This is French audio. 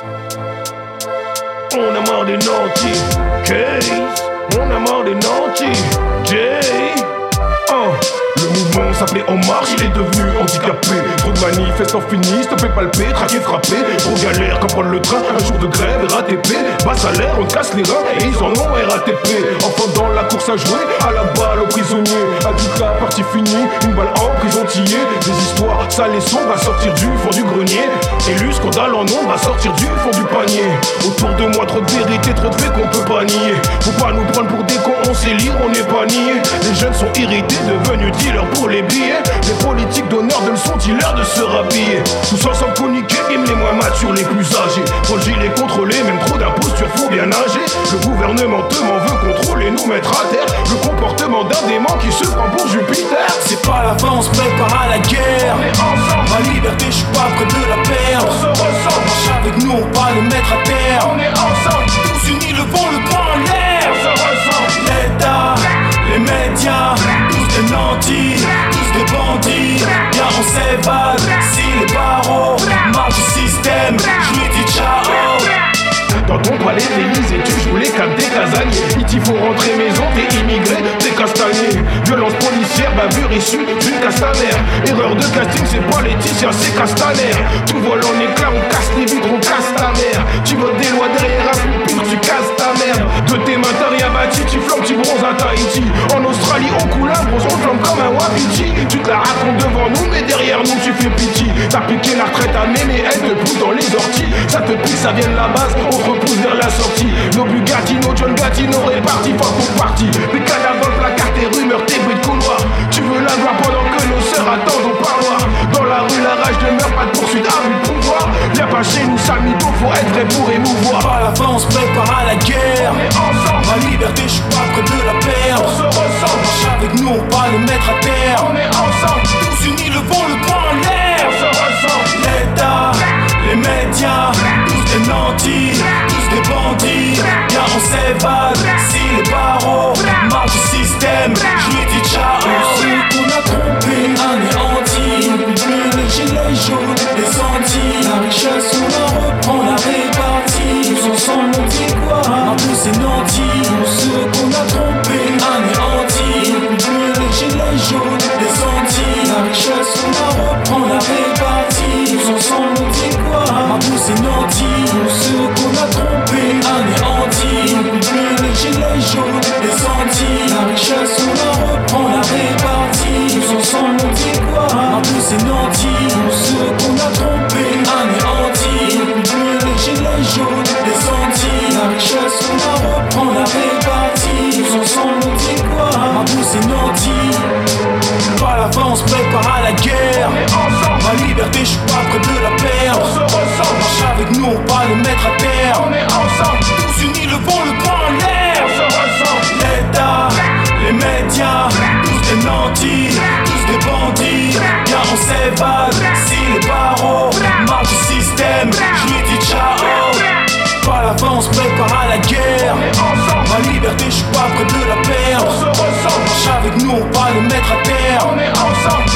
On a marre des nantis. Case. On a marre des nantis. Jay. Oh. Le mouvement s'appelait En Marche, il est devenu handicapé. Trop de manifestants finis, te fait palper, traquer, frapper. Trop galère comme prendre le train, un jour de grève, RATP. Bas salaire, on casse les reins et ils en ont RATP. Enfin dans la course à jouer, à la balle aux prisonniers. À tout cas, partie finie, une balle en prison tillée. Des sales et sombres à sortir du fond du grenier. Élu scandale en nombre à sortir du fond du panier. Autour de moi, trop de vérité, trop de faits qu'on peut pas nier. Faut pas nous prendre pour des cons, on sait lire, on n'est pas niais. Les jeunes sont irrités, devenus dealers pour les billets. Les politiques d'honneur de sont-ils l'air de se rhabiller Tous ensemble coniqués, bim les moins matures, les plus âgés. Trop le gilet contrôlé, même trop d'impostures, faut bien nager. Le gouvernement te m'en veut contrôler, nous mettre à terre. Le comportement d'un démon qui se prend pour Jupiter. C'est pas la fin, on se prépare à la guerre. Le. On est ensemble, Tous unis, levons le poing en l'air. on se. L'État, les médias, tous des nantis, tous des bandits. Bien on s'évade, si les barreaux marchent du système, je lui dis ciao. Dans ton palais d'Élysée, tu joues les comme des casaniers. Il t'y faut rentrer maison, t'es immigré, t'es castagné. Bavure issue d'une castanère. Erreur de casting, c'est pas Laetitia, c'est Castaner. Tout vole en éclat, on casse les vitres, on casse ta mère. Tu votes des lois derrière un pupitre, tu casses ta merde. De tes mains, t'as tu flammes, tu bronzes à Tahiti. En Australie, on coule un bronze, on flambe comme un wapiti. Tu te la racontes devant nous, mais derrière nous, tu fais pitié. T'as piqué la retraite à mémé, elle te pousse dans les orties. Ça te pique, ça vient de la base, on repousse vers la sortie. Sale mytho, faut être prêt pour émouvoir. Pas la fin, on se prépare à la guerre. On est ensemble, Ma liberté, je suis pas prêt de la on perdre. se ressemble. Marche avec nous, on va le mettre à terre. On est ensemble, Tous unis, levons le poing en l'air. on se ressemble. L'État, les médias, tous des nantis, tous des bandits. Bien on s'évade, si les barreaux marchent du système, je suis pas prêt de la perdre. On se ressemble, marche avec nous, on va le mettre à terre. On est ensemble, tous unis, le bon, le point en l'air. On se ressemble, l'État, les médias, tous des nantis, tous des bandits. Car on s'évade si les barreaux marchent du système. Je lui dis ciao par l'avance, prépare à la guerre. On est ensemble. Ma liberté, je suis pas prêt de la perdre. On se ressemble. Marche avec nous, on va le mettre à terre. On est ensemble.